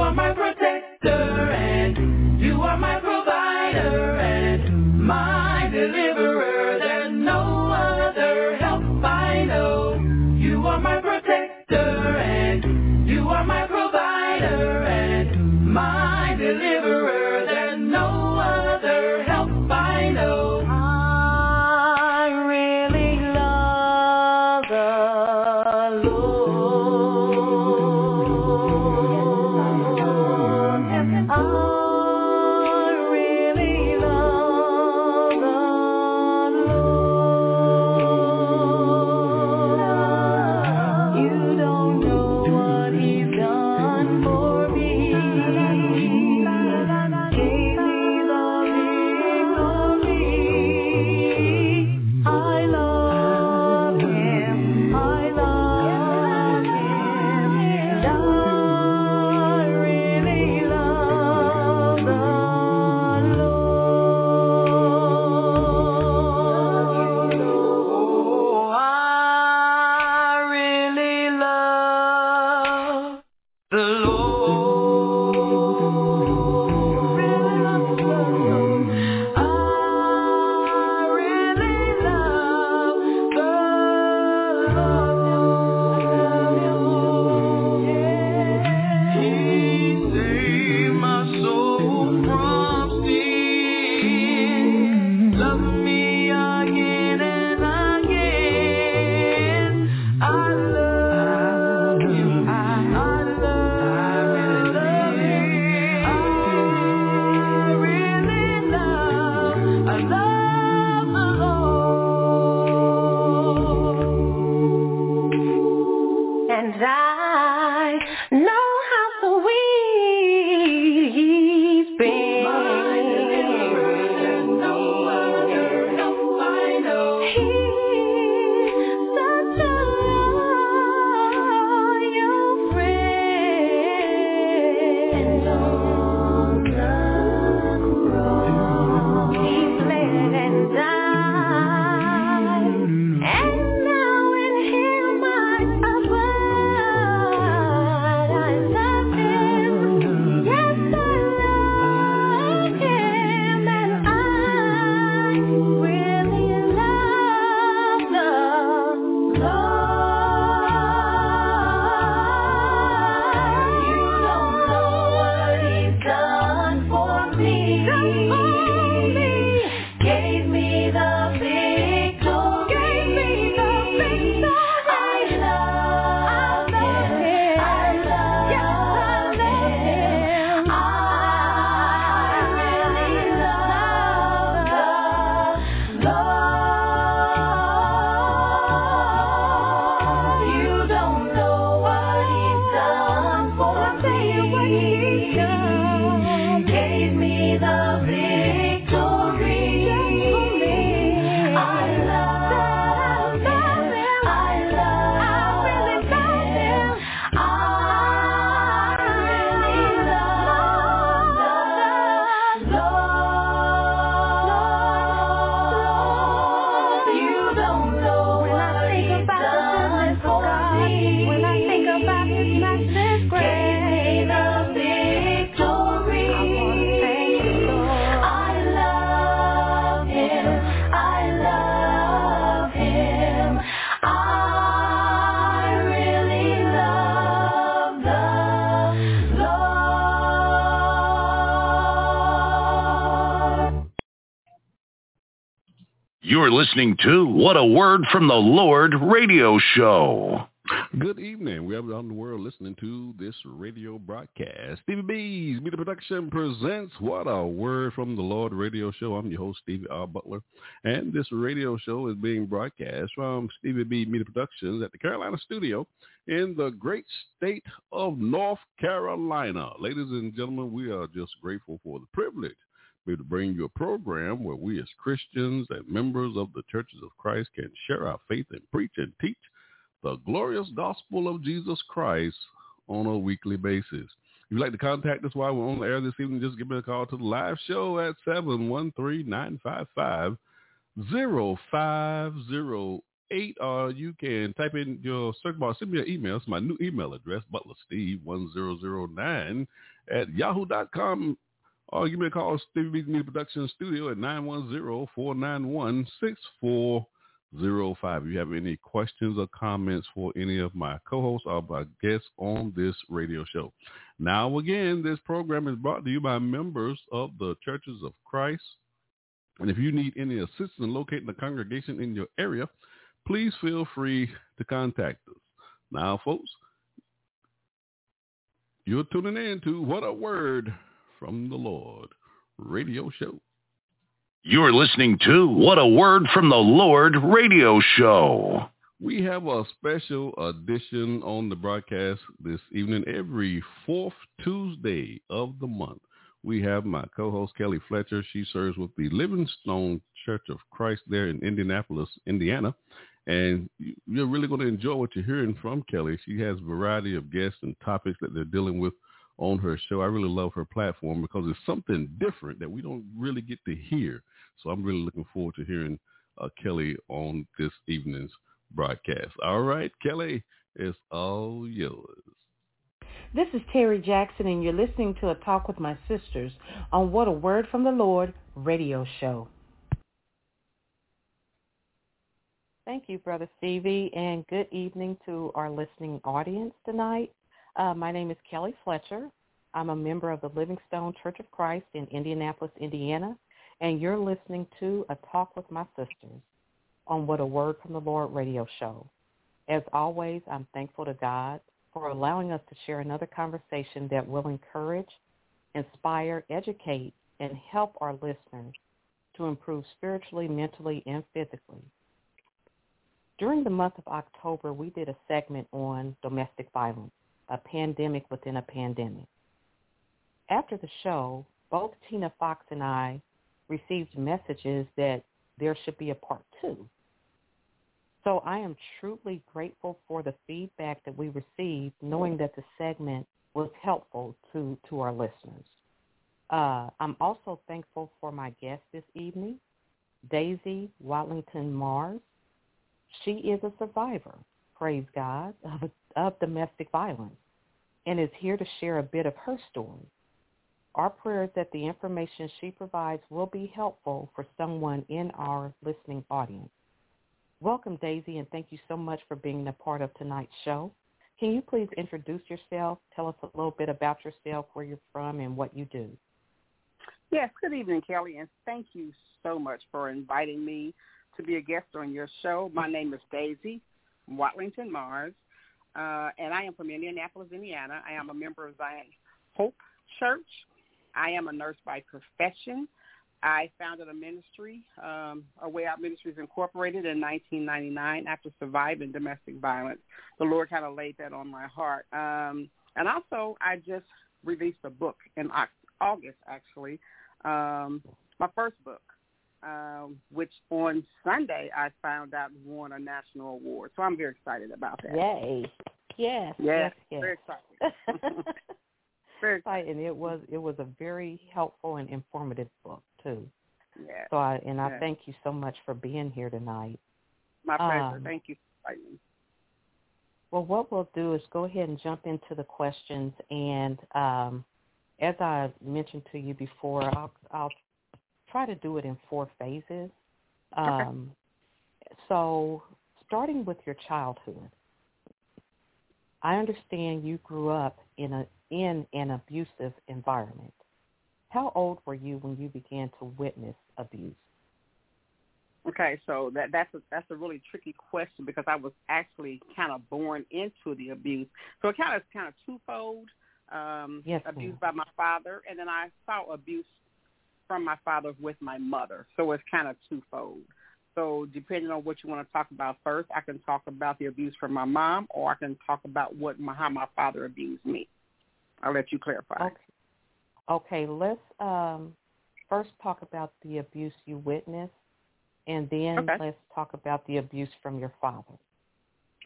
are my protector You're listening to What a Word from the Lord radio show. Good evening. We have around the world listening to this radio broadcast. Stevie B's Media Production presents What a Word from the Lord radio show. I'm your host, Stevie R. Butler, and this radio show is being broadcast from Stevie B Media Productions at the Carolina studio in the great state of North Carolina. Ladies and gentlemen, we are just grateful for the privilege be to bring you a program where we as Christians and members of the churches of Christ can share our faith and preach and teach the glorious gospel of Jesus Christ on a weekly basis. If you'd like to contact us while we're on the air this evening, just give me a call to the live show at 713-955-0508 or you can type in your search bar, send me an email. It's my new email address, butlersteve1009 at yahoo.com or give me a call, Stevie B's Media Production Studio at 910-491-64 zero five. If you have any questions or comments for any of my co-hosts or my guests on this radio show. Now, again, this program is brought to you by members of the Churches of Christ. And if you need any assistance in locating a congregation in your area, please feel free to contact us. Now, folks, you're tuning in to What a Word from the Lord radio show. You're listening to What a Word from the Lord radio show. We have a special edition on the broadcast this evening. Every fourth Tuesday of the month, we have my co-host Kelli Fletcher. She serves with the Living Stone Church of Christ there in Indianapolis, Indiana. And you're really going to enjoy what you're hearing from Kelli. She has a variety of guests and topics that they're dealing with on her show. I really love her platform because it's something different that we don't really get to hear. So I'm really looking forward to hearing uh, Kelli on this evening's broadcast. All right, Kelli, it's all yours. This is Terry Jackson, and you're listening to A Talk with My Sisters on What a Word from the Lord radio show. Thank you, Brother Stevie, and good evening to our listening audience tonight. Uh, my name is Kelli Fletcher. I'm a member of the Living Stone Church of Christ in Indianapolis, Indiana, and you're listening to A Talk with My Sisters on What a Word from the Lord radio show. As always, I'm thankful to God for allowing us to share another conversation that will encourage, inspire, educate, and help our listeners to improve spiritually, mentally, and physically. During the month of October, we did a segment on domestic violence, a pandemic within a pandemic. After the show, both Tina Fox and I received messages that there should be a part two. So I am truly grateful for the feedback that we received, knowing that the segment was helpful to, to our listeners. Uh, I'm also thankful for my guest this evening, Daisy Wadlington-Marrs. She is a survivor, praise God, of, of domestic violence and is here to share a bit of her story. Our prayer is that the information she provides will be helpful for someone in our listening audience. Welcome, Daisy, and thank you so much for being a part of tonight's show. Can you please introduce yourself? Tell us a little bit about yourself, where you're from, and what you do. Yes, good evening, Kelli, and thank you so much for inviting me to be a guest on your show. My name is Daisy Wadlington-Marrs, uh, and I am from Indianapolis, Indiana. I am a member of Zion Hope Church. I am a nurse by profession. I founded a ministry, um, A Way Out Ministries Incorporated in 1999 after surviving domestic violence. The Lord kind of laid that on my heart. Um, and also, I just released a book in August, actually, um, my first book, um, which on Sunday I found out won a national award. So I'm very excited about that. Yay! Yes. Yes. yes, Very excited. very excited. and it was it was a very helpful and informative book too. Yeah. So I and I Yeah. thank you so much for being here tonight. My pleasure. um, Thank you for inviting me. Well, what we'll do is go ahead and jump into the questions, and um, as I mentioned to you before, I'll, I'll try to do it in four phases. Um, So, starting with your childhood, I understand you grew up in a in an abusive environment. How old were you when you began to witness abuse? Okay, so that that's a that's a really tricky question because I was actually kind of born into the abuse. So it kind of kind of twofold. Um, Yes, abuse by my father, and then I saw abuse from my father with my mother. So it's kind of twofold. So depending on what you want to talk about first, I can talk about the abuse from my mom, or I can talk about what my, how my father abused me. I'll let you clarify. Okay. Okay, let's um, first talk about the abuse you witnessed, and then Okay. let's talk about the abuse from your father.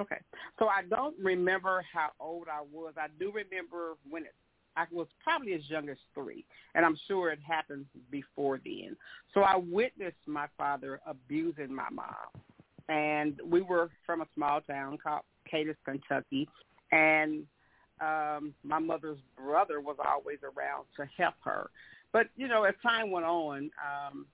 Okay. So I don't remember how old I was. I do remember when it, I was probably as young as three, and I'm sure it happened before then. So I witnessed my father abusing my mom, and we were from a small town called Cadiz, Kentucky, and um, my mother's brother was always around to help her. But you know, as time went on, um,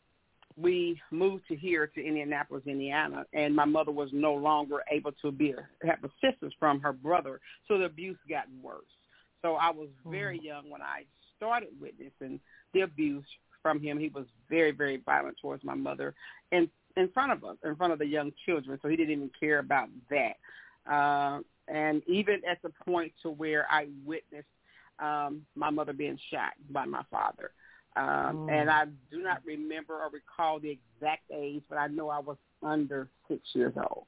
we moved to here to Indianapolis, Indiana, and my mother was no longer able to be have assistance from her brother, so the abuse got worse. So I was very young when I started witnessing the abuse from him. He was very, very violent towards my mother, in in front of us, in front of the young children. So he didn't even care about that. Uh, and even at the point to where I witnessed um, my mother being shot by my father. Um, Mm. And I do not remember or recall the exact age, but I know I was under six years old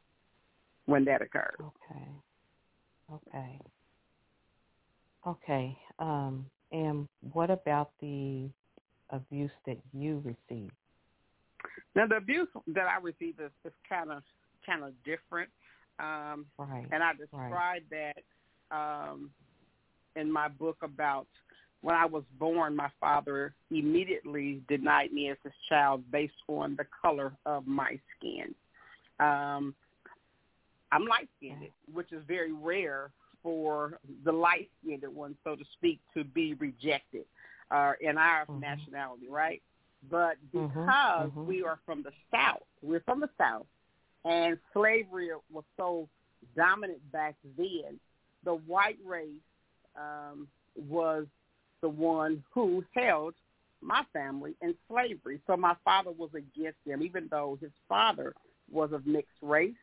when that occurred. Okay. Okay. Okay. Um, and what about the abuse that you received? Now, the abuse that I received is, is kind of kind of different, um, Right. and I describe that um, in my book about when I was born. My father immediately denied me as his child based on the color of my skin. Um, I'm light skinned, which is very rare for the light skinned one, so to speak, to be rejected uh, in our Mhm. nationality, right? But Mhm, because mhm. we are from the South, we're from the South, and slavery was so dominant back then, the white race um, was the one who held my family in slavery. So my father was against them, even though his father was of mixed race,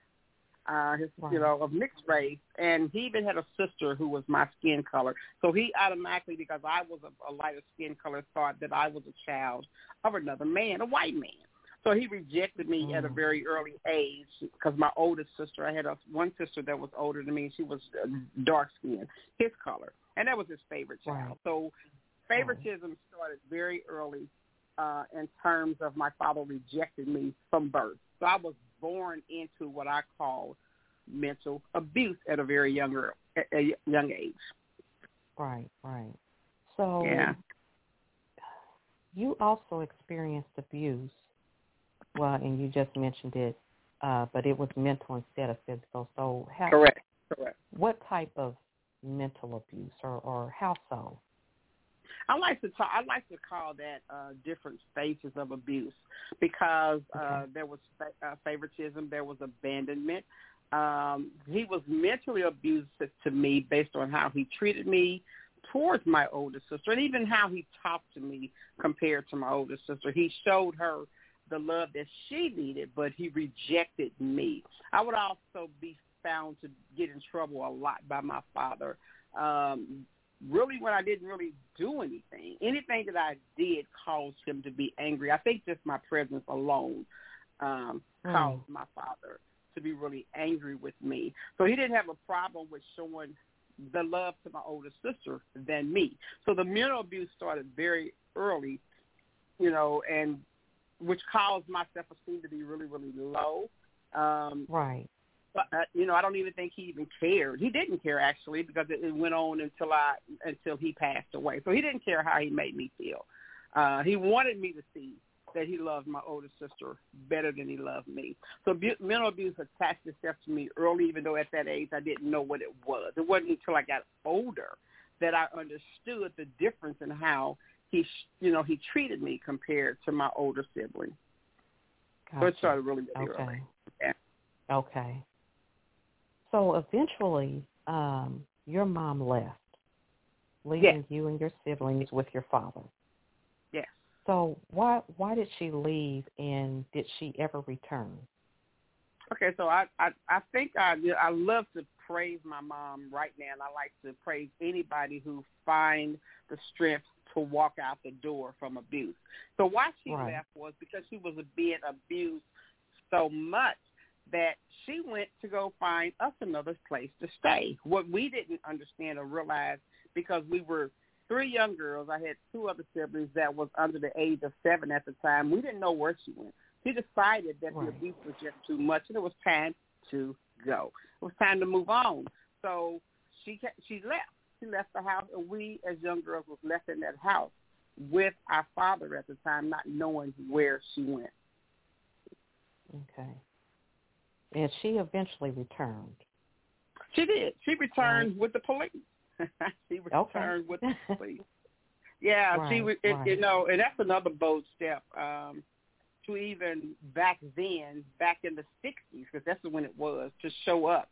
uh, his Right. you know of mixed race, and he even had a sister who was my skin color. So he automatically, because I was a, a lighter skin color, thought that I was a child of another man, a white man. So he rejected me at a Mm. very early age because my oldest sister, I had a one sister that was older than me. She was uh, dark skinned, his color, and that was his favorite child. Right. So favoritism started very early uh, in terms of my father rejecting me from birth. So I was born into what I call mental abuse at a very younger a, young age. Right, right. So Yeah. you also experienced abuse. Well, and you just mentioned it, uh, but it was mental instead of physical. So how, Correct. Correct. what type of mental abuse or, or how so? I like to talk. I like to call that uh, different stages of abuse because uh, there was fa- uh, favoritism, there was abandonment. Um, he was mentally abusive to me based on how he treated me towards my older sister, and even how he talked to me compared to my older sister. He showed her the love that she needed, but he rejected me. I would also be found to get in trouble a lot by my father. Um, really when I didn't really do anything. Anything that I did caused him to be angry. I think just my presence alone um, Mm. caused my father to be really angry with me. So he didn't have a problem with showing the love to my older sister than me. So the mental abuse started very early, you know, and which caused my self-esteem to be really, really low. Um, Right. Uh, you know, I don't even think he even cared. He didn't care actually because it, it went on until I until he passed away. So he didn't care how he made me feel. Uh, he wanted me to see that he loved my older sister better than he loved me. So abu- mental abuse attached itself to me early, even though at that age I didn't know what it was. It wasn't until I got older that I understood the difference in how he, sh- you know, he treated me compared to my older sibling. So it started really, really Okay. early. Yeah. Okay. So eventually, um, your mom left, leaving you and your siblings with your father. Yes. So why why did she leave, and did she ever return? Okay, so I I, I think I I love to praise my mom right now, and I like to praise anybody who find the strength to walk out the door from abuse. So why she Right. left was because she was being abused so much that she went to go find us another place to stay. What we didn't understand or realize because we were three young girls. I had two other siblings that was under the age of seven at the time. We didn't know where she went. She decided that Right. the abuse was just too much, and it was time to go. It was time to move on. So she she left. She left the house, and we as young girls was left in that house with our father at the time, not knowing where she went. Okay. And she eventually returned. She did. She returned with the police. she Okay. returned with the police. Yeah, she Right, was. It, You know, and that's another bold step um, to even back then, back in the '60s, because that's when it was to show up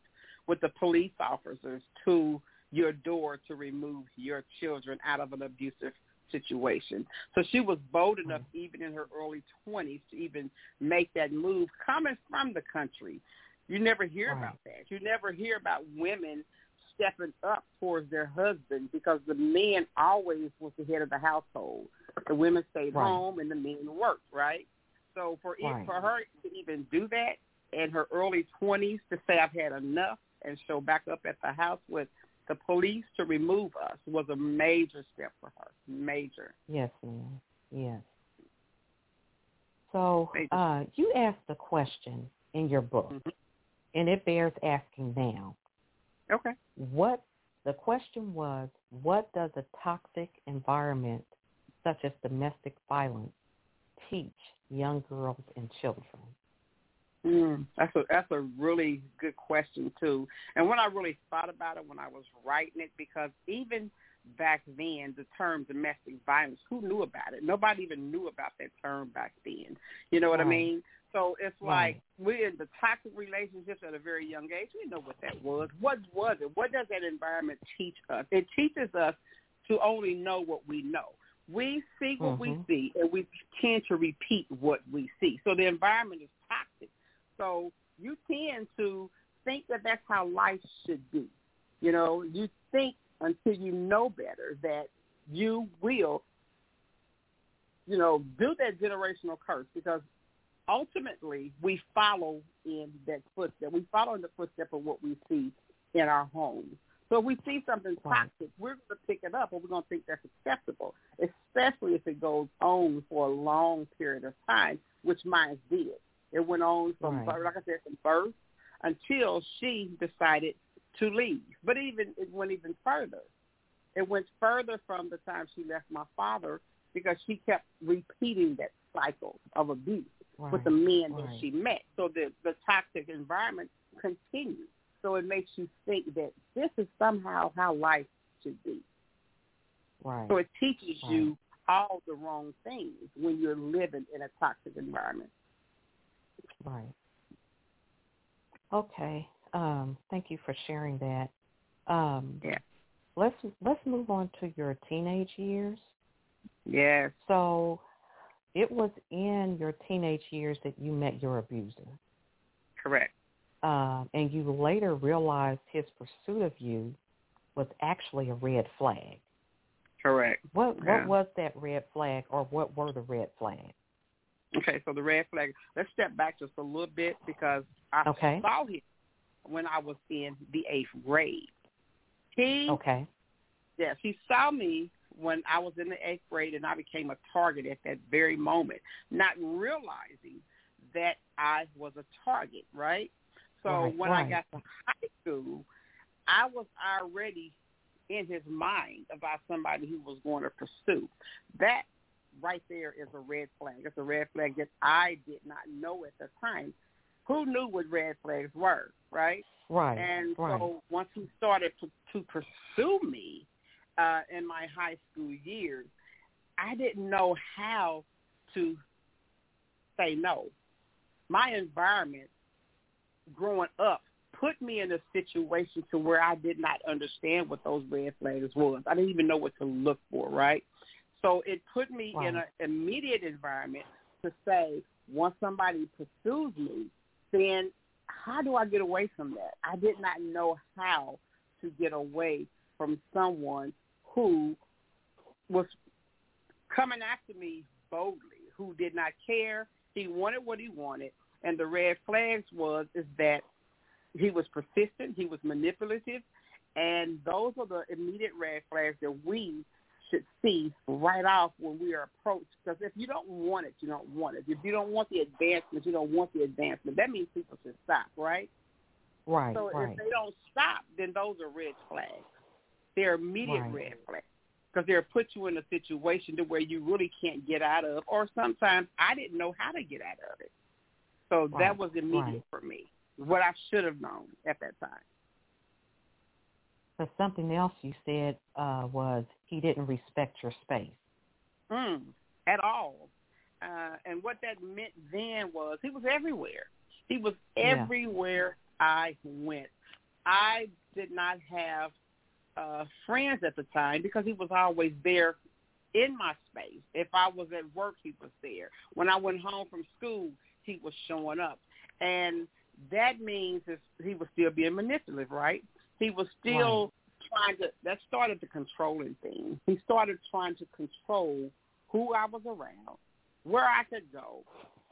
with the police officers to your door to remove your children out of an abusive situation. So she was bold hmm. enough, even in her early 20s, to even make that move coming from the country. You never hear Right. about that. You never hear about women stepping up towards their husband because the man always was the head of the household. The women stayed Right. home and the men worked, right? So for Right. for her to even do that in her early 20s to say I've had enough and show back up at the house with the police to remove us was a major step for her. Major. Yes, ma'am. Yes. So you. uh, you asked a question in your book, Mhm. and it bears asking now. Okay. What the question was, what does a toxic environment such as domestic violence teach young girls and children? Mm, that's a that's a really good question too. And when I really thought about it when I was writing it, because even back then, the term domestic violence, who knew about it? Nobody even knew about that term back then. You know what I mean? So it's Right. like we're in the toxic relationships at a very young age. We know what that was. What was it? What does that environment teach us? It teaches us to only know what we know. We see what we Mhm. see, and we tend to repeat what we see. So the environment is. So you tend to think that that's how life should be. You know, you think until you know better that you will, you know, do that generational curse because ultimately we follow in that footstep. We follow in the footstep of what we see in our homes. So if we see something toxic, we're going to pick it up and we're going to think that's acceptable, especially if it goes on for a long period of time, which mine did. It went on from, Right. birth, like I said, from birth until she decided to leave. But even it went even further. It went further from the time she left my father because she kept repeating that cycle of abuse with the men that she met. So the the toxic environment continues. So it makes you think that this is somehow how life should be. Right. So it teaches you all the wrong things when you're living in a toxic environment. Right. Okay. Um, thank you for sharing that. Um, Yeah. Let's let's move on to your teenage years. Yes. So, it was in your teenage years that you met your abuser, Correct. um, and you later realized his pursuit of you was actually a red flag. Correct. What Yeah. what was that red flag, or what were the red flags? Okay, so the red flag. Let's step back just a little bit because I Okay. saw him when I was in the eighth grade. He Okay. Yes, he saw me when I was in the eighth grade, and I became a target at that very moment, not realizing that I was a target. Right. So Right, when I got to high school, I was already in his mind about somebody he was going to pursue. That right there is a red flag. It's a red flag that I did not know at the time. Who knew what red flags were, right? Right. And right. so once he started to, to pursue me uh, in my high school years, I didn't know how to say no. My environment growing up put me in a situation to where I did not understand what those red flags was. I didn't even know what to look for, right? So it put me Right. in an immediate environment to say, once somebody pursues me, then how do I get away from that? I did not know how to get away from someone who was coming after me boldly, who did not care. He wanted what he wanted, and the red flags was is that he was persistent, he was manipulative, and those are the immediate red flags that we should see right off when we are approached. Because if you don't want it, you don't want it. If you don't want the advancement, you don't want the advancement. That means people should stop, right? Right, So right. if they don't stop, then those are red flags. They're immediate Right. red flags because they'll put you in a situation to where you really can't get out of, or sometimes I didn't know how to get out of it. So Right, that was immediate for me. What I should have known at that time. But something else you said uh, was he didn't respect your space. Mm, at all. Uh, and what that meant then was he was everywhere. He was Yeah. everywhere I went. I did not have uh, friends at the time because he was always there in my space. If I was at work, he was there. When I went home from school, he was showing up. And that means he was still being manipulative, right? He was still trying to, that started the controlling thing. He started trying to control who I was around, where I could go,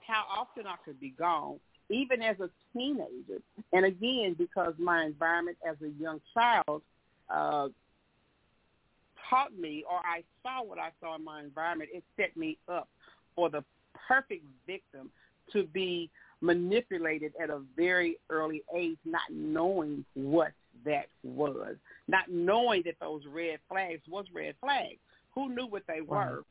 how often I could be gone, even as a teenager. And again, because my environment as a young child uh, taught me, or I saw what I saw in my environment, it set me up for the perfect victim to be manipulated at a very early age, not knowing what that was, not knowing that those red flags was red flags. Who knew what they were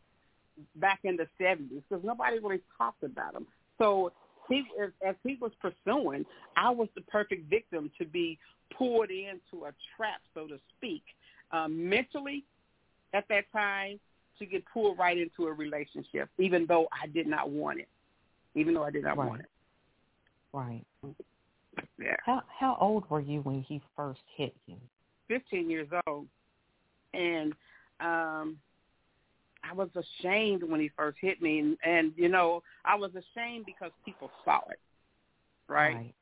back in the 70s? Because nobody really talked about them. So he, as, as he was pursuing, I was the perfect victim to be pulled into a trap, so to speak, um, mentally at that time to get pulled right into a relationship, even though I did not want it, even though I did not Right. want it. Right. Yeah. How how old were you when he first hit you? 15 years old, and um, I was ashamed when he first hit me, and, and you know I was ashamed because people saw it, right? Right.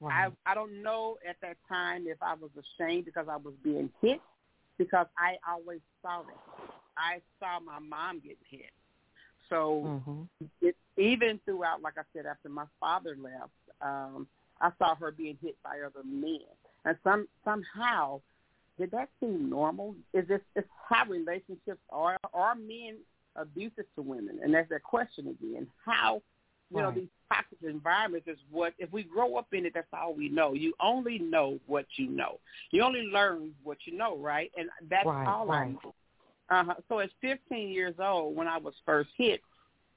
Right. I I don't know at that time if I was ashamed because I was being hit, because I always saw that. I saw my mom getting hit, so hmm it, even throughout, like I said, after my father left, um, I saw her being hit by other men, and some somehow did that seem normal? Is this is how relationships are? Are men abusive to women? And that's that question again. How you know these toxic environments is what if we grow up in it, that's all we know. You only know what you know. You only learn what you know, right? And that's Right, all I know. Uh-huh. So at 15 years old, when I was first hit,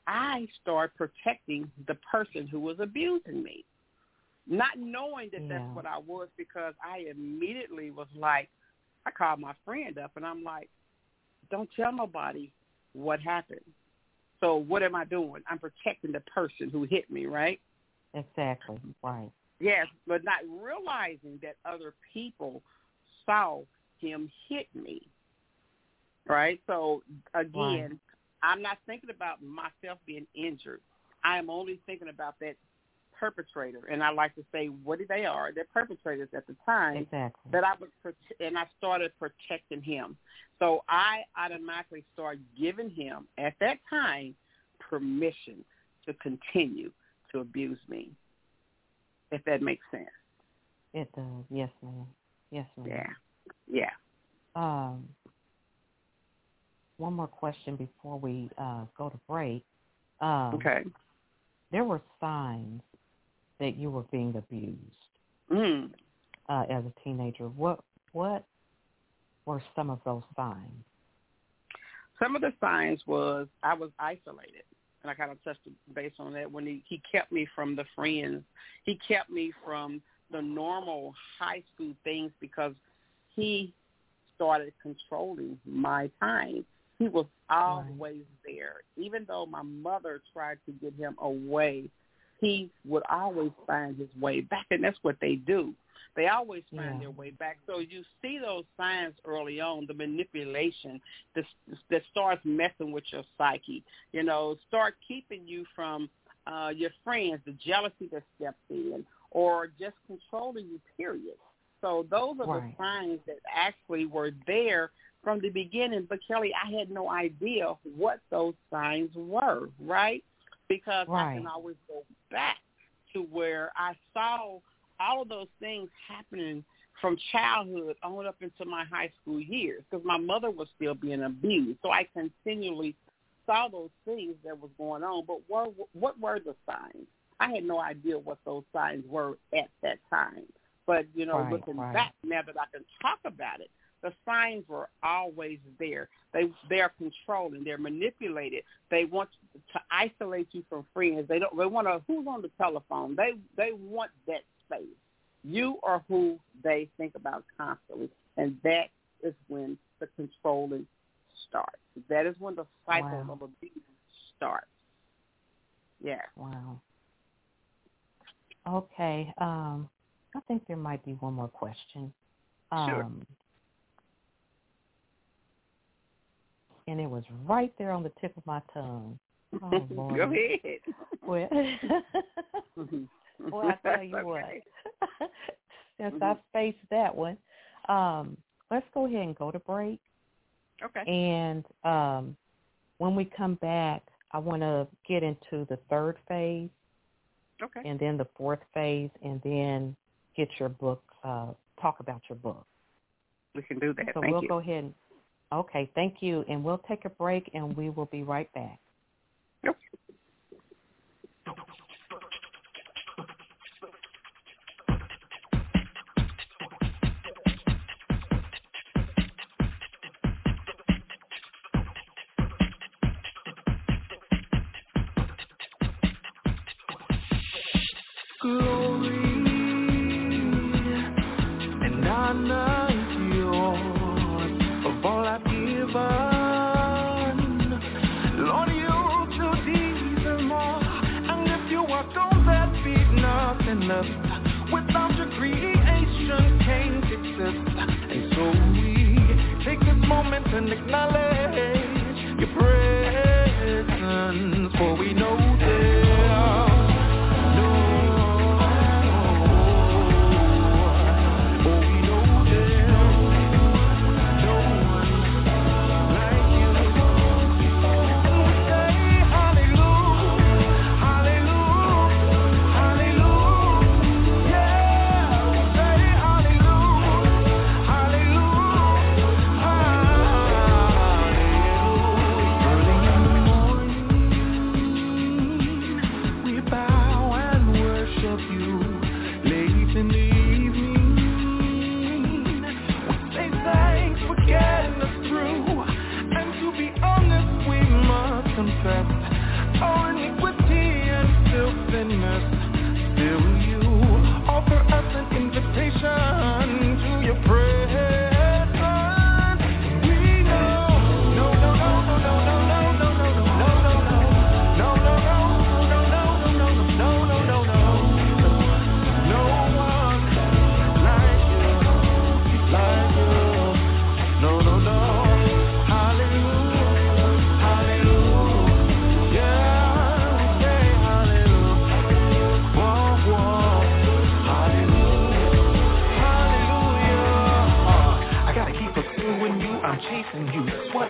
I started protecting the person who was abusing me, not knowing that Yeah. that's what I was because I immediately was like, I called my friend up and I'm like, don't tell nobody what happened. So what am I doing? I'm protecting the person who hit me, right? Exactly. Right. Yes, but not realizing that other people saw him hit me. Right? So again, I'm not thinking about myself being injured. I am only thinking about that perpetrator. And I like to say what do they are. They're perpetrators at the time Exactly. that I was and I started protecting him. So I automatically started giving him at that time permission to continue to abuse me. If that makes sense. It does. Yes, ma'am. Yes, ma'am. Yeah. Yeah. Um, one more question before we uh, go to break. Um, Okay. There were signs that you were being abused Mm. uh, as a teenager. What what were some of those signs? Some of the signs was I was isolated. And I kind of touched base on that when he, he kept me from the friends. He kept me from the normal high school things because he started controlling my time. He was always there. Even though my mother tried to get him away, he would always find his way back, and that's what they do. They always find Yeah. their way back. So you see those signs early on, the manipulation that, that starts messing with your psyche. You know, start keeping you from uh, your friends, the jealousy that steps in, or just controlling you, period. So those are Right. the signs that actually were there from the beginning. But Kelli, I had no idea what those signs were, right? Because I can always go back to where I saw all of those things happening from childhood on up into my high school years because my mother was still being abused. So I continually saw those things that was going on. But what, what were the signs? I had no idea what those signs were at that time. But, you know, Right, looking right. back now that I can talk about it, the signs were always there. They they're controlling, they're manipulated. They want to isolate you from friends. They don't they want to who's on the telephone. They they want that space. You are who they think about constantly, and that is when the controlling starts. That is when the cycle Wow. of abuse starts. Yeah. Wow. Okay. Um, I think there might be one more question. Um, Sure. And it was right there on the tip of my tongue. Oh, Lord. Go ahead. Well, well, I tell you what. Since Mhm. I faced that one, um, let's go ahead and go to break. Okay. And um, when we come back, I want to get into the third phase Okay. and then the fourth phase, and then get your book, uh, talk about your book. We can do that. So Thank we'll you. go ahead. And, okay, thank you, and we'll take a break, and we will be right back. Yep. And if you work on that be nothing less Without your creation can't exist And so we take a moment and acknowledge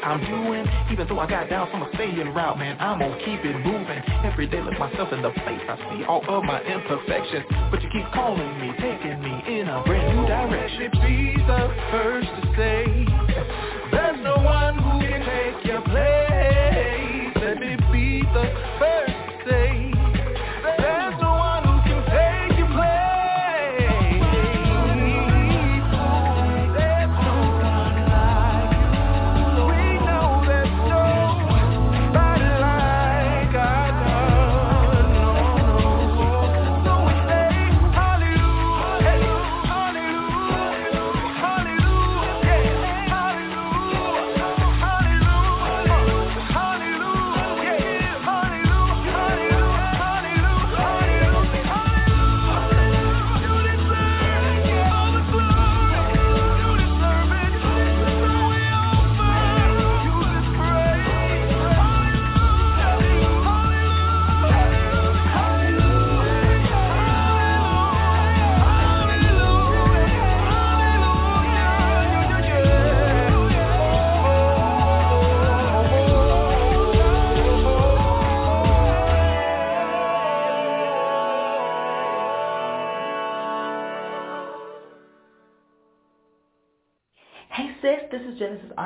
I'm doing. Even though I got down from a staying route, man, I'm gonna keep it moving. Every day, look myself in the face. I see all of my imperfections, but you keep calling me, taking me in a brand new direction. Be the first to say,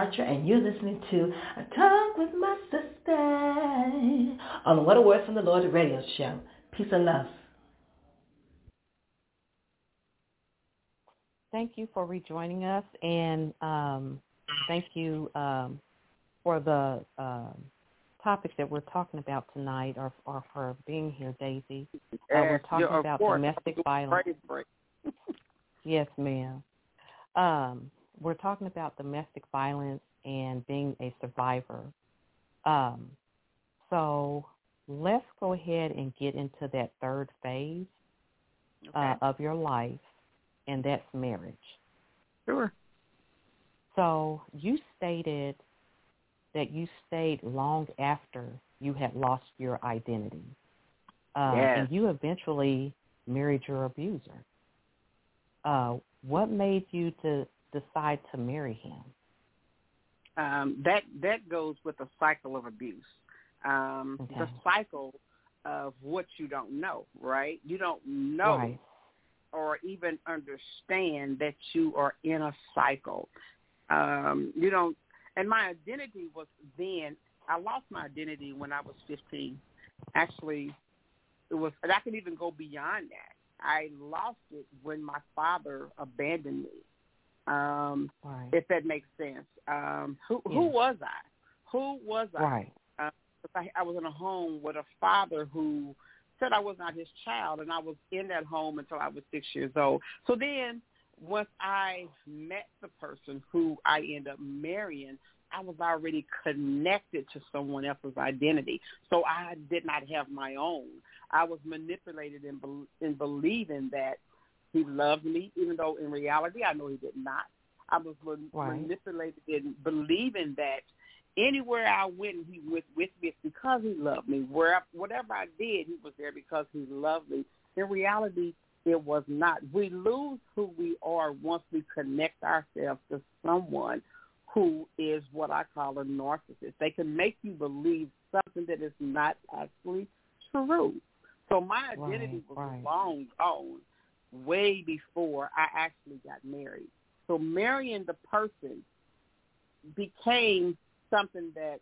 Archer, and you're listening to A Talk with My Sister on What a Word from the Lord radio show. Peace and love. Thank you for rejoining us, and um, thank you um, for the um, topic that we're talking about tonight, or, or for being here, Daisy. Uh, we're talking you're- about course. domestic violence. Yes, ma'am. Um, we're talking about domestic violence and being a survivor. Um, so let's go ahead and get into that third phase uh, of your life, and that's marriage. Sure. So you stated that you stayed long after you had lost your identity. Uh, Yes. And you eventually married your abuser. Uh, what made you to decide to marry him? um, that that goes with the cycle of abuse. Um, The cycle of what you don't know, right? You don't know Right. or even understand that you are in a cycle. Um, you don't. And my identity was then. I lost my identity when I was 15. Actually, it was. And I can even go beyond that. I lost it when my father abandoned me. Um, Right. if that makes sense. Um, who who was I? Who was I? Right. Uh, I, I was in a home with a father who said I was not his child, and I was in that home until I was six years old. So then, once I met the person who I ended up marrying, I was already connected to someone else's identity. So I did not have my own. I was manipulated in, bel in believing that he loved me, even though in reality I know he did not. I was Right. manipulated in believing that anywhere I went, he was with me it's because he loved me. Where whatever I did, he was there because he loved me. In reality, it was not. We lose who we are once we connect ourselves to someone who is what I call a narcissist. They can make you believe something that is not actually true. So my identity Right, was right. long gone way before I actually got married. So marrying the person became something that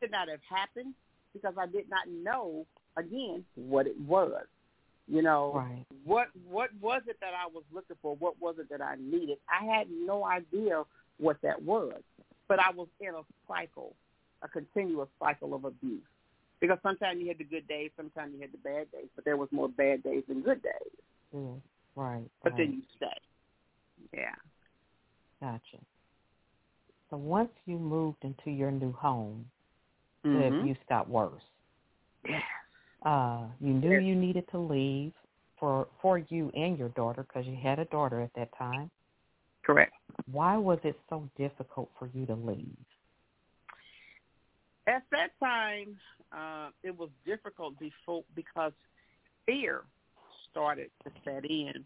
should not have happened because I did not know again what it was. You know, Right. what what was it that I was looking for? What was it that I needed? I had no idea what that was, but I was in a cycle, a continuous cycle of abuse. Because sometimes you had the good days, sometimes you had the bad days, but there was more bad days than good days. Mm, right. But right. then you stay. Yeah. Gotcha. So once you moved into your new home, the Mhm. abuse got worse. Yes. Uh, you knew Yes. you needed to leave for for you and your daughter because you had a daughter at that time. Correct. Why was it so difficult for you to leave? At that time, uh, it was difficult before because fear started to set in.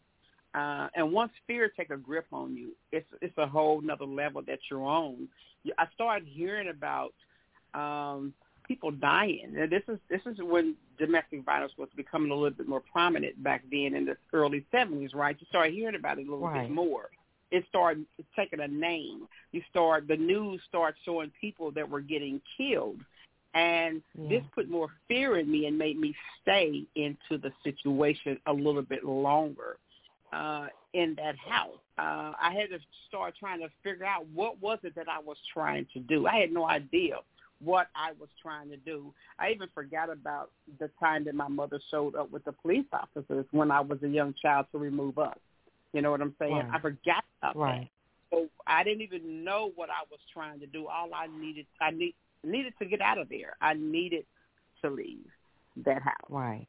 Uh, and once fear take a grip on you, it's it's a whole nother level that you're on. I started hearing about um, people dying. And this is this is when domestic violence was becoming a little bit more prominent back then in the early '70s, right? You started hearing about it a little Right. bit more. It started taking a name. You start the news started showing people that were getting killed, and this put more fear in me and made me stay into the situation a little bit longer uh, in that house. Uh, I had to start trying to figure out what was it that I was trying to do. I had no idea what I was trying to do. I even forgot about the time that my mother showed up with the police officers when I was a young child to remove us. You know what I'm saying? Right. I forgot about that. Right. So I didn't even know what I was trying to do. All I needed, I need, needed to get out of there. I needed to leave that house. Right.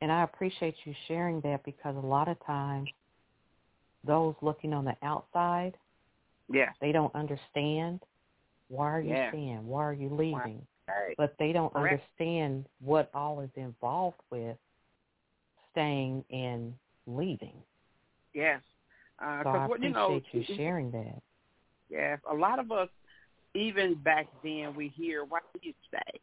And I appreciate you sharing that because a lot of times those looking on the outside, Yeah. they don't understand why are you Yeah. staying? Why are you leaving? Right. But they don't Correct. understand what all is involved with staying and leaving. Yes. Uh, So I what, you appreciate know, you sharing that. Yes, a lot of us, even back then, we hear, "Why do you stay?"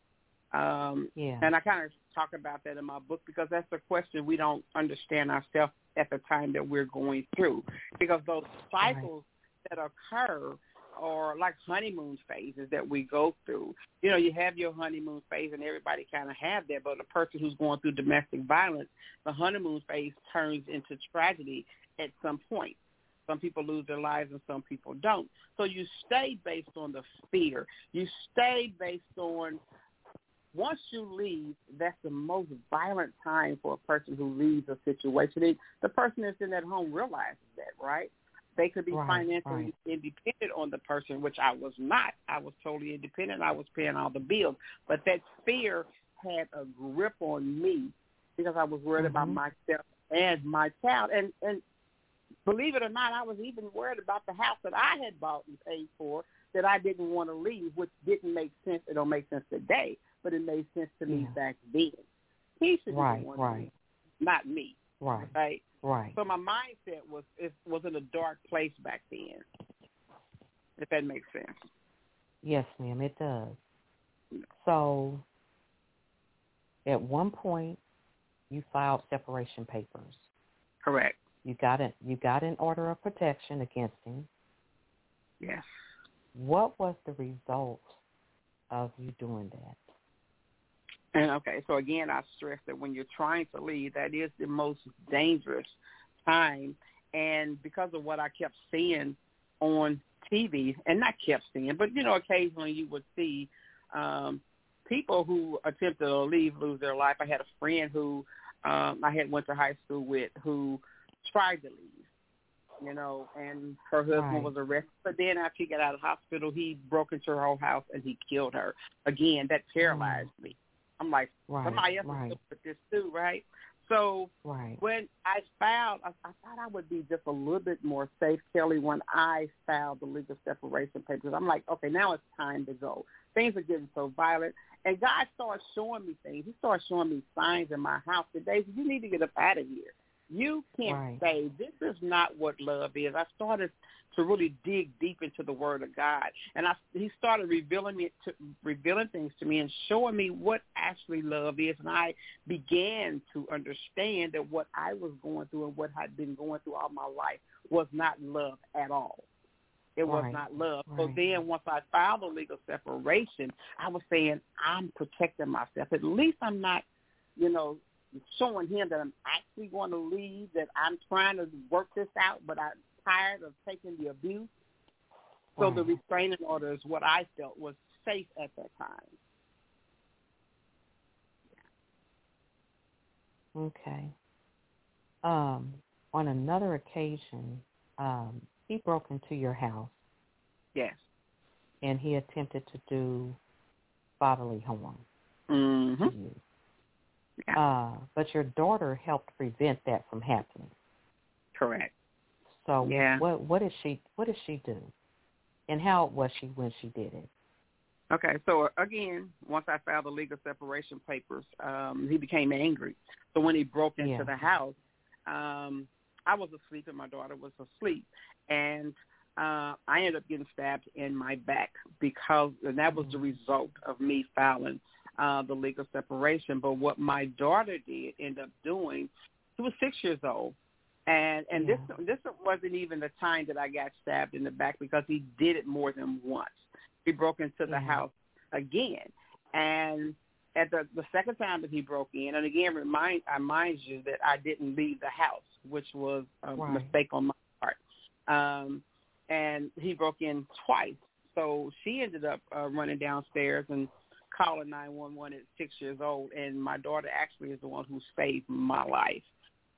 Um, Yeah. and I kind of talk about that in my book because that's the question we don't understand ourselves at the time that we're going through. Because those cycles that occur are like honeymoon phases that we go through. You know, you have your honeymoon phase, and everybody kind of have that. But a person who's going through domestic violence, the honeymoon phase turns into tragedy at some point. Some people lose their lives and some people don't. So you stay based on the fear. You stay based on once you leave, that's the most violent time for a person who leaves a situation. They, the person that's in that home realizes that, right? They could be Right, financially right. independent on the person, which I was not. I was totally independent. I was paying all the bills. But that fear had a grip on me because I was worried about Mhm. myself and my child. And and believe it or not, I was even worried about the house that I had bought and paid for that I didn't want to leave, which didn't make sense. It don't make sense today, but it made sense to me Yeah. back then. He should be Right, the one, right. not me, Right. right? Right. So my mindset was it was in a dark place back then. If that makes sense. Yes, ma'am, it does. So, at one point, you filed separation papers. Correct. You got it. You got an order of protection against him. Yes. What was the result of you doing that? And okay, so again, I stress that when you're trying to leave, that is the most dangerous time. And because of what I kept seeing on TV, and not kept seeing, but you know, occasionally you would see um, people who attempted to leave lose their life. I had a friend who um, I had went to high school with who tried to leave, you know, and her husband Right. was arrested. But then after he got out of the hospital, he broke into her whole house and he killed her. Again, that paralyzed mm. me. I'm like, Right. somebody else is right. with this too, right? So Right. when I filed, I, I thought I would be just a little bit more safe, Kelli, when I filed the legal separation papers. I'm like, okay, now it's time to go. Things are getting so violent. And God started showing me things. He started showing me signs in my house Daisy, you need to get up out of here. You can't Right. say, this is not what love is. I started to really dig deep into the Word of God. And I, he started revealing, it to, revealing things to me and showing me what actually love is. And I began to understand that what I was going through and what I'd been going through all my life was not love at all. It was Right, not love. So then once I filed the legal separation, I was saying, I'm protecting myself. At least I'm not, you know, showing him that I'm actually going to leave, that I'm trying to work this out, but I'm tired of taking the abuse. So the restraining order is what I felt was safe at that time. Okay. Um, on another occasion, um, he broke into your house Yes. and he attempted to do bodily harm Mm-hmm. to you. Uh, but your daughter helped prevent that from happening. Correct. So Yeah. what what did she what did she do? And how was she when she did it? Okay, so again, once I filed the legal separation papers, um, he became angry. So when he broke into Yeah. the house, um, I was asleep and my daughter was asleep, and uh, I ended up getting stabbed in my back because, and that was the result of me filing uh, the legal separation. But what my daughter did end up doing, she was six years old, and and this this wasn't even the time that I got stabbed in the back because he did it more than once. He broke into the Yeah. house again, and at the the second time that he broke in, and again, remind I remind you that I didn't leave the house, which was a Right. mistake on my part. Um, and he broke in twice, so she ended up uh, running downstairs and calling 911 at six years old, and my daughter actually is the one who saved my life.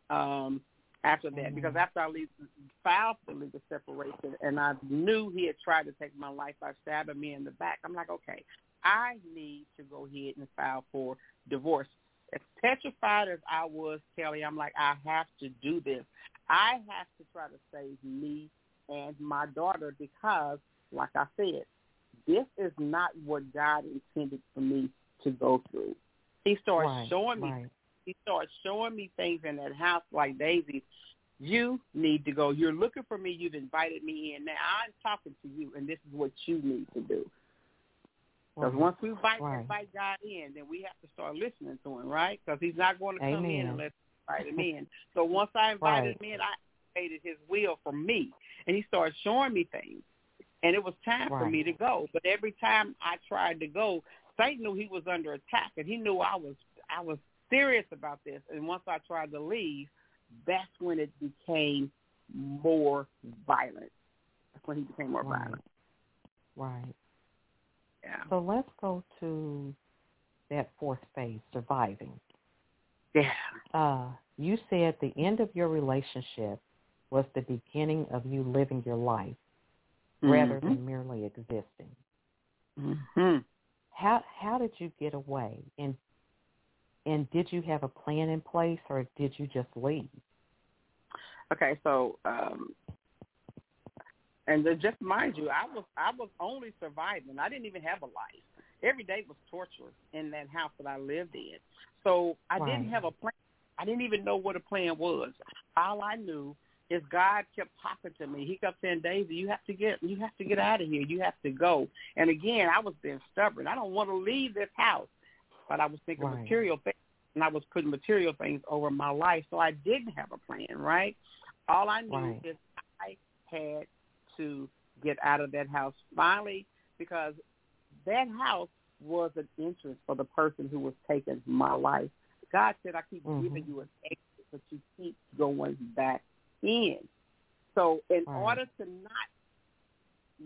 Um, after that, because after I leave, filed for legal separation, and I knew he had tried to take my life by stabbing me in the back. I'm like, okay, I need to go ahead and file for divorce. As petrified as I was, Kelli, I'm like, I have to do this. I have to try to save me and my daughter because, like I said, this is not what God intended for me to go through. He started Right, showing me right. he started showing me things in that house like Daisy. You need to go. You're looking for me. You've invited me in. Now I'm talking to you, and this is what you need to do. Because once we invite, Right. invite God in, then we have to start listening to him, right? Because he's not going to come in unless we invite him in. So once I invited Right. him in, I anticipated his will for me, and he started showing me things, and it was time for me to go. But every time I tried to go, Satan knew he was under attack, and he knew I was I was serious about this. And once I tried to leave, that's when it became more violent. That's when he became more Right. violent. Right. Yeah. So let's go to that fourth phase, surviving. Yeah. Uh, you said the end of your relationship was the beginning of you living your life rather than merely existing. hmm How how did you get away? And and did you have a plan in place or did you just leave? Okay, so um and just mind you, I was I was only surviving. I didn't even have a life. Every day was torture in that house that I lived in. So I didn't have a plan. I didn't even know what a plan was. All I knew is God kept talking to me. He kept saying, Daisy, you have to get you have to get out of here. You have to go. And again, I was being stubborn. I don't want to leave this house. But I was thinking Right. material things and I was putting material things over my life. So I didn't have a plan, right? All I knew Right. is I had to get out of that house finally because that house was an entrance for the person who was taking my life. God said, I keep Mhm. giving you an exit, but you keep going back in. So in Right. order to not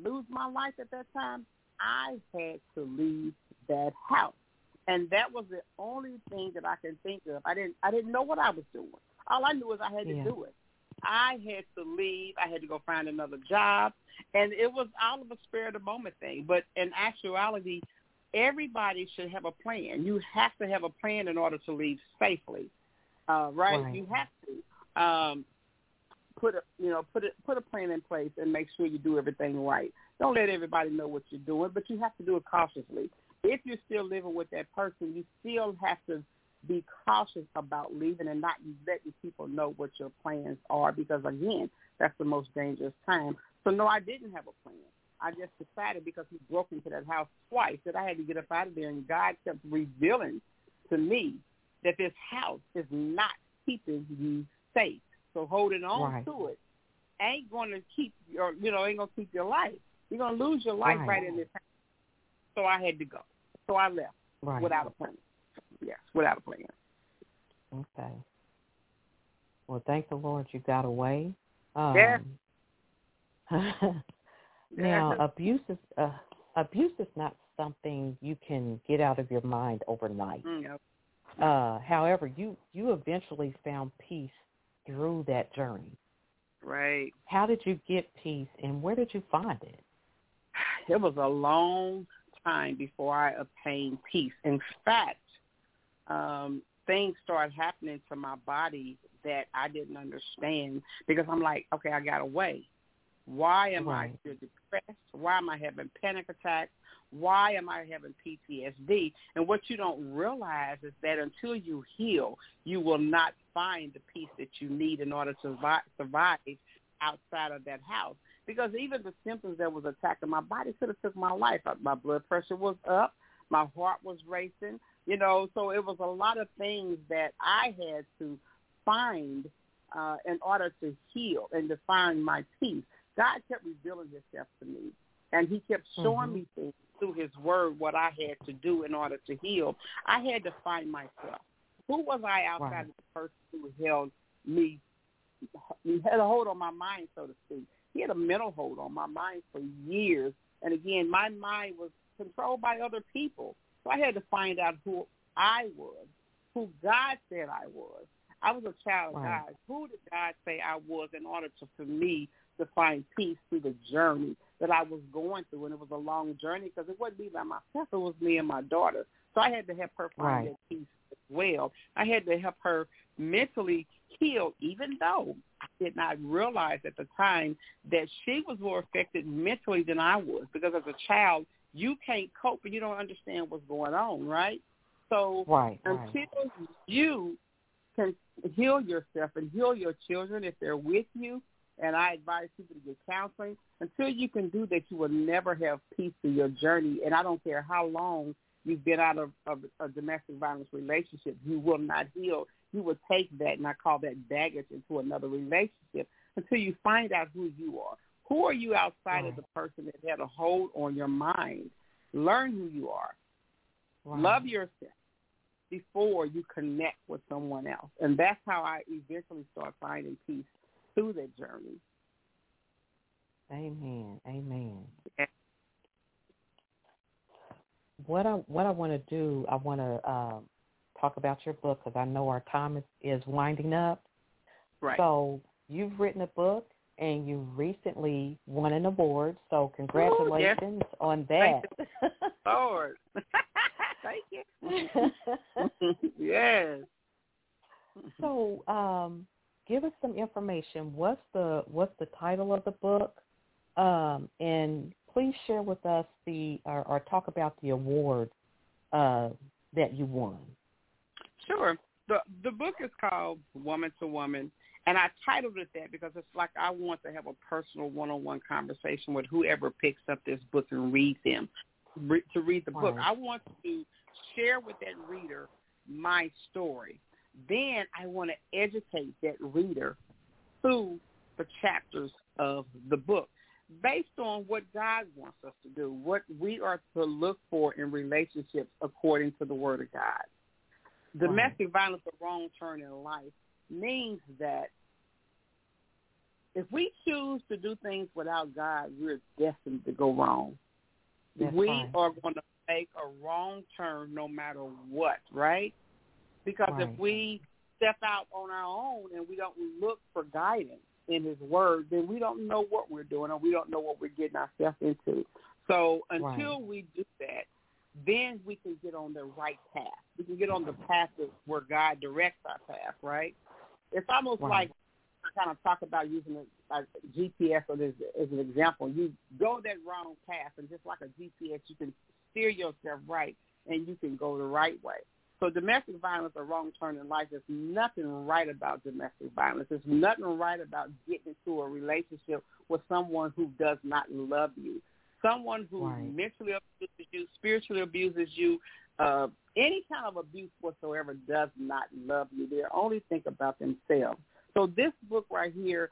lose my life at that time, I had to leave that house. And that was the only thing that I can think of. I didn't I didn't know what I was doing. All I knew was I had Yeah. to do it. I had to leave. I had to go find another job. And it was all of a spare of the moment thing. But in actuality, everybody should have a plan. You have to have a plan in order to leave safely. Uh, right? Right. You have to. Um put a you know, put a put a plan in place and make sure you do everything right. Don't let everybody know what you're doing, but you have to do it cautiously. If you're still living with that person, you still have to be cautious about leaving and not letting people know what your plans are because again, that's the most dangerous time. So no, I didn't have a plan. I just decided because he broke into that house twice that I had to get up out of there and God kept revealing to me that this house is not keeping you safe. So holding on Right. to it ain't going to keep your, you know, ain't going to keep your life. You're going to lose your life Right. right, in this house. So I had to go. So I left Right. without a plan. Yes, without a plan. Okay. Well, thank the Lord you got away. Um, Yeah. now, abuse is uh, abuse is not something you can get out of your mind overnight. Mm, yeah. Uh, however, you you eventually found peace through that journey. Right. How did you get peace, and where did you find it? It was a long time before I obtained peace. In fact, um, things started happening to my body that I didn't understand because I'm like, okay, I got away. Why am Right. I still depressed? Why am I having panic attacks? Why am I having PTSD? And what you don't realize is that until you heal, you will not find the peace that you need in order to survive, outside of that house. Because even the symptoms that was attacking my body could have took my life. My blood pressure was up. My heart was racing. You know, so it was a lot of things that I had to find uh, in order to heal and to find my peace. God kept revealing himself to me. And he kept showing Mhm. me things through his word, what I had to do in order to heal. I had to find myself. Who was I outside of the person who held me, he had a hold on my mind, so to speak. He had a mental hold on my mind for years. And again, my mind was controlled by other people. So I had to find out who I was, who God said I was. I was a child of God. Who did God say I was in order to, for me to find peace through the journey that I was going through? And it was a long journey because it wasn't me by myself. It was me and my daughter. So I had to help her find Right. that peace as well. I had to help her mentally heal, even though I did not realize at the time that she was more affected mentally than I was because as a child, you can't cope and you don't understand what's going on, right? So Right. Right. until you can heal yourself and heal your children if they're with you, and I advise people to get counseling, until you can do that, you will never have peace through your journey. And I don't care how long you've been out of, of a domestic violence relationship, you will not heal. You will take that, and I call that baggage into another relationship until you find out who you are. Who are you outside Right. of mm. the person that had a hold on your mind? Learn who you are. Right. Love yourself before you connect with someone else. And that's how I eventually start finding peace through that journey. Amen. Amen. Yeah. What I what I want to do, I want to um, talk about your book because I know our time is, is winding up. Right. So you've written a book and you recently won an award. So congratulations on that. Lord. Thank you. yes. so um, give us some information. What's the what's the title of the book? Um, and please share with us the or, or talk about the award uh, that you won. Sure. The the book is called Woman to Woman, and I titled it that because it's like I want to have a personal one-on-one conversation with whoever picks up this book and reads them. Re- to read the book, Right. I want to share with that reader my story. Then I want to educate that reader through the chapters of the book based on what God wants us to do, what we are to look for in relationships according to the Word of God. Domestic violence, a wrong turn in life, means that if we choose to do things without God, we're destined to go wrong. That's we right. are going to make a wrong turn no matter what, right? Because Right. if we step out on our own and we don't look for guidance in his word, then we don't know what we're doing or we don't know what we're getting ourselves into. So until we do that, then we can get on the right path. We can get on the path of where God directs our path, right? It's almost Right. like I kind of talk about using it like GPS as, as an example. You go that wrong path, and just like a GPS, you can steer yourself right, and you can go the right way. So domestic violence, a wrong turn in life, there's nothing right about domestic violence. There's nothing right about getting into a relationship with someone who does not love you, someone who Right. mentally abuses you, spiritually abuses you, uh, any kind of abuse whatsoever does not love you. They only think about themselves. So this book right here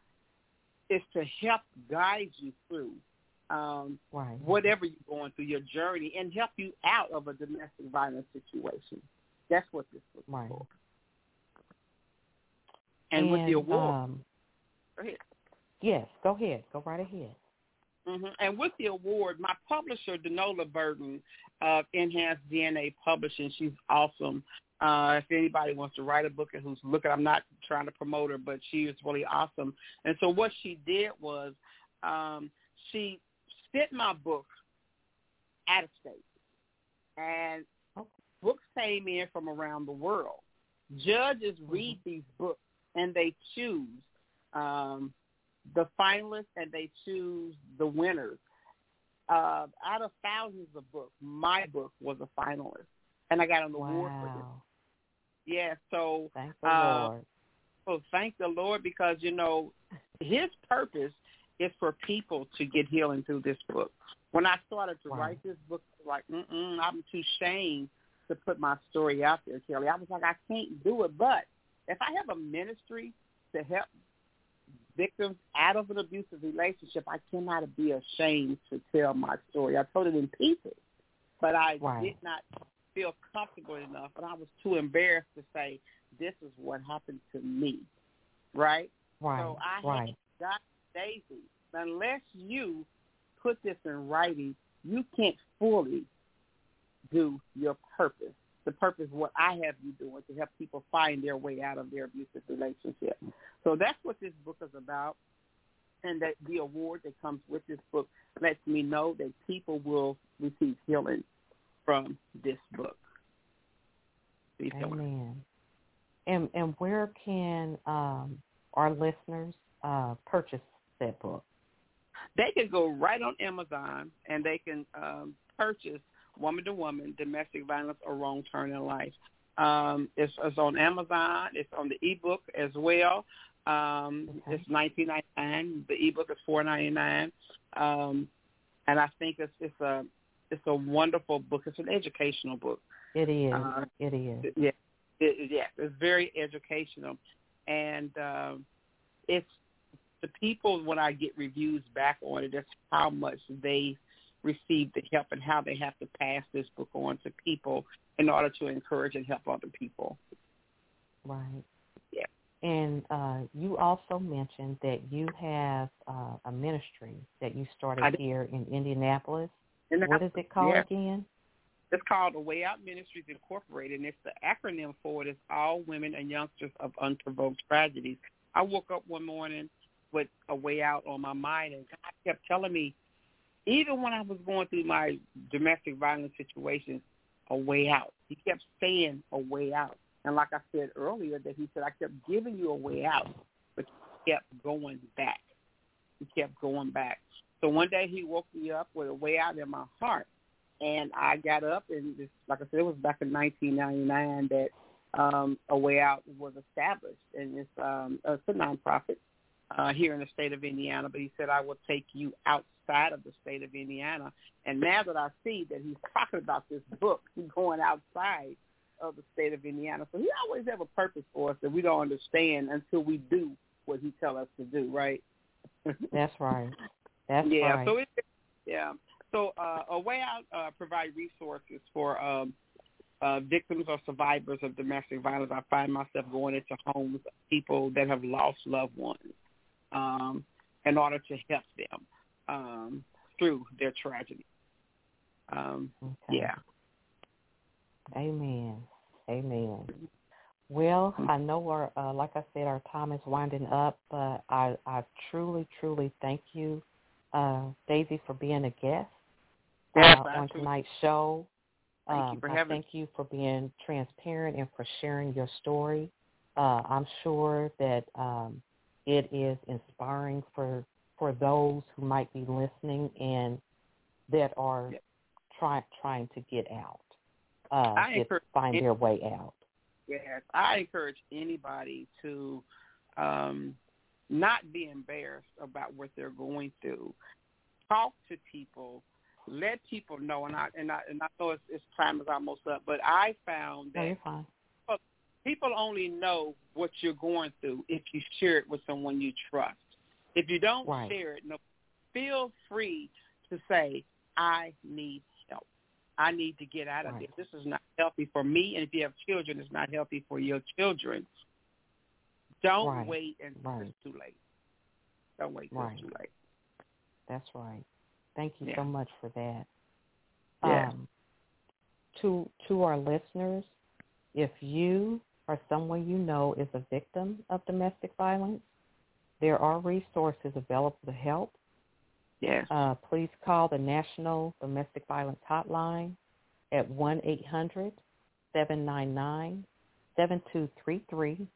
is to help guide you through um, Right. whatever you're going through your journey and help you out of a domestic violence situation. That's what this book Right. for. And, with the award, Um, go ahead. yes, go ahead. Go right ahead. hmm And with the award, my publisher, Denola Burton of Enhanced DNA Publishing, she's awesome. Uh, if anybody wants to write a book and who's looking, I'm not trying to promote her, but she is really awesome. And so what she did was um, she sent my book out of state. And. Books came in from around the world. Judges read these books and they choose um, the finalists and they choose the winners. Uh, out of thousands of books, my book was a finalist, and I got an award for this. Wow. Yeah, so Thank the Uh, Lord. so thank the Lord because you know His purpose is for people to get healing through this book. When I started to Wow. write this book, like, Mm-mm, I'm too ashamed to put my story out there, Kelli. I was like, I can't do it. But if I have a ministry to help victims out of an abusive relationship, I cannot be ashamed to tell my story. I told it in pieces, but I Right. did not feel comfortable enough, and I was too embarrassed to say, this is what happened to me, right? Right. So I right. had God, Daisy, unless you put this in writing, you can't fully do your purpose. The purpose, what I have you doing to help people find their way out of their abusive relationship. So that's what this book is about. And that the award that comes with this book lets me know that people will receive healing from this book. Amen. And and where can um, our listeners uh, purchase that book? they can go right on Amazon and they can um, purchase Woman to Woman, Domestic Violence or Wrong Turn in Life. Um, it's, it's on Amazon. It's on the ebook as well. Um, Okay. It's nineteen ninety nine. The ebook is four ninety nine, um, and I think it's it's a it's a wonderful book. It's an educational book. It is. Uh, it is. Yeah, it, yeah, it's very educational, and um, it's the people when I get reviews back on it, that's how much they receive the help and how they have to pass this book on to people in order to encourage and help other people. Right. Yeah. And uh, you also mentioned that you have uh, a ministry that you started I here in Indianapolis. And What is it called Yeah. again? It's called A Way Out Ministries Incorporated, and it's the acronym for it is All Women and Youngsters of Unprovoked Tragedies. I woke up one morning with a way out on my mind, and God kept telling me, even when I was going through my domestic violence situations, a way out. He kept saying a way out. And like I said earlier, that he said, I kept giving you a way out, but you kept going back. You kept going back. So one day he woke me up with a way out in my heart. And I got up and just, like I said, it was back in 1999 that um, A Way Out was established. And it's, um, it's a nonprofit uh, here in the state of Indiana. But he said, I will take you outside of the state of Indiana. And now that I see that he's talking about this book, he's going outside of the state of Indiana. So he always have a purpose for us that we don't understand until we do what he tell us to do, right? That's right. That's yeah. right. So it, yeah. So uh, a way out uh, provide resources for um, uh, victims or survivors of domestic violence. I find myself going into homes of people that have lost loved ones um, in order to help them um, through their tragedy. Um, Okay. yeah. Amen. Amen. Well, I know our, uh, like I said, our time is winding up, but I, I truly, truly thank you, uh, Daisy, for being a guest Yes, uh, on tonight's show. Thank you Um, for I having thank you for being transparent and for sharing your story. Uh, I'm sure that um, it is inspiring for for those who might be listening and that are Yeah. trying trying to get out, uh, I encourage find their way out. Yes, I encourage anybody to um, not be embarrassed about what they're going through. Talk to people, let people know, and I and I and I know it's, it's time is almost up, but I found No, that fine. People only know what you're going through if you share it with someone you trust. If you don't Right. share it, no, feel free to say, "I need help. I need to get out of Right. this. This is not healthy for me, and if you have children, it's not healthy for your children." Don't Right. wait until Right. it's too late. Don't wait until it's too late. That's right. Thank you Yeah. so much for that. Yeah. Um, to to our listeners, if you or someone you know is a victim of domestic violence, there are resources available to help. Yes. Uh, please call the National Domestic Violence Hotline at 1-800-799-7233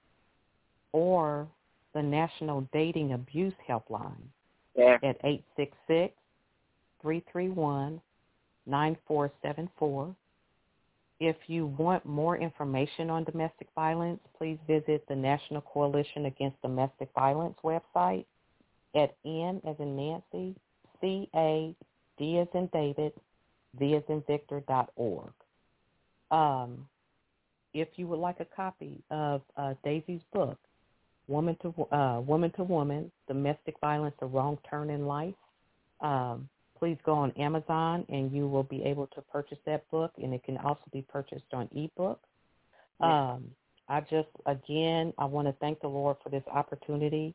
or the National Dating Abuse Helpline yes. at 866-331-9474. If you want more information on domestic violence, please visit the National Coalition Against Domestic Violence website at N as in Nancy, C A D as in David, V as in Victor dot org. Um, if you would like a copy of uh, Daisy's book, Woman to uh, Woman to Woman: Domestic Violence: A Wrong Turn in Life, um, please go on Amazon and you will be able to purchase that book, and it can also be purchased on ebook. Um, I just again I want to thank the Lord for this opportunity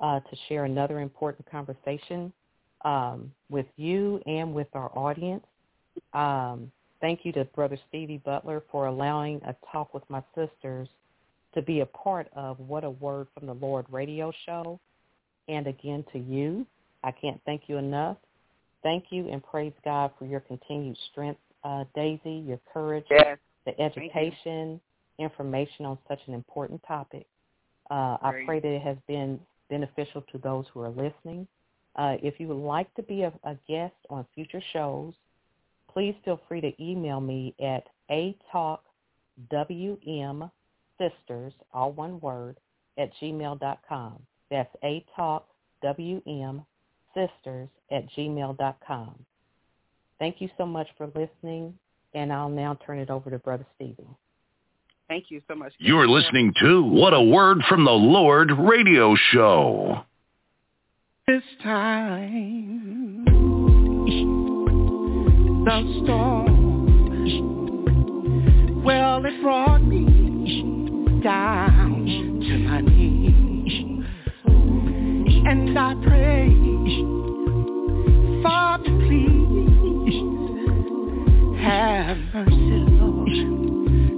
uh, to share another important conversation um, with you and with our audience. Um, thank you to Brother Stevie Butler for allowing a talk with my sisters to be a part of What a Word from the Lord radio show. And again to you, I can't thank you enough. Thank you and praise God for your continued strength, uh, Daisy, your courage, Yes. the education, information on such an important topic. Uh, I pray that it has been beneficial to those who are listening. Uh, if you would like to be a, a guest on future shows, please feel free to email me at atalkwmsisters, all one word, at gmail.com. That's atalkwmsisters sisters at gmail.com. Thank you so much for listening, and I'll now turn it over to Brother Stephen. Thank you so much. You're listening to What a Word from the Lord radio show. This time, the storm, well, it brought me down to my knees and I pray. Father, please have mercy, Lord,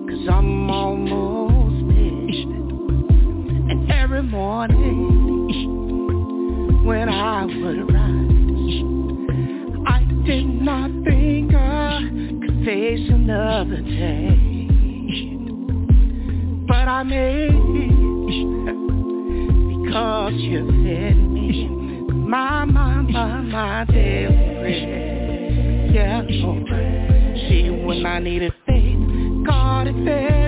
cause I'm almost there. And every morning when I would rise, I did not think I could face another day. But I made it. Cause you fed me my, my, my, my daily bread. Yeah, oh. See, when I needed faith, God it fed.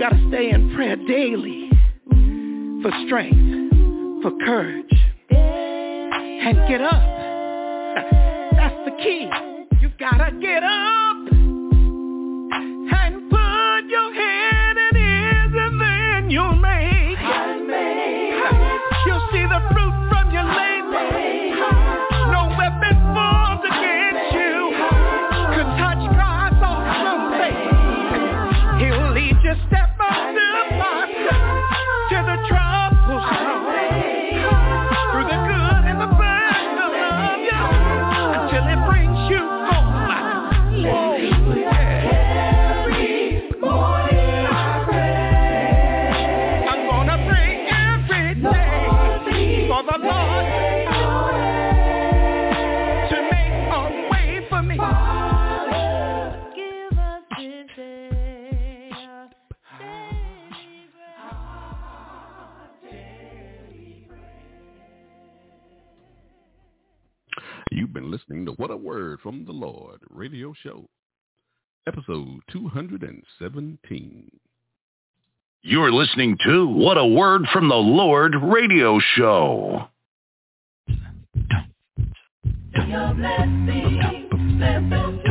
gotta stay in prayer daily for strength, for courage, and get up. That's the key. You gotta get up. Radio show, episode 217. You're listening to What a Word from the Lord radio show. Your blessings, blessings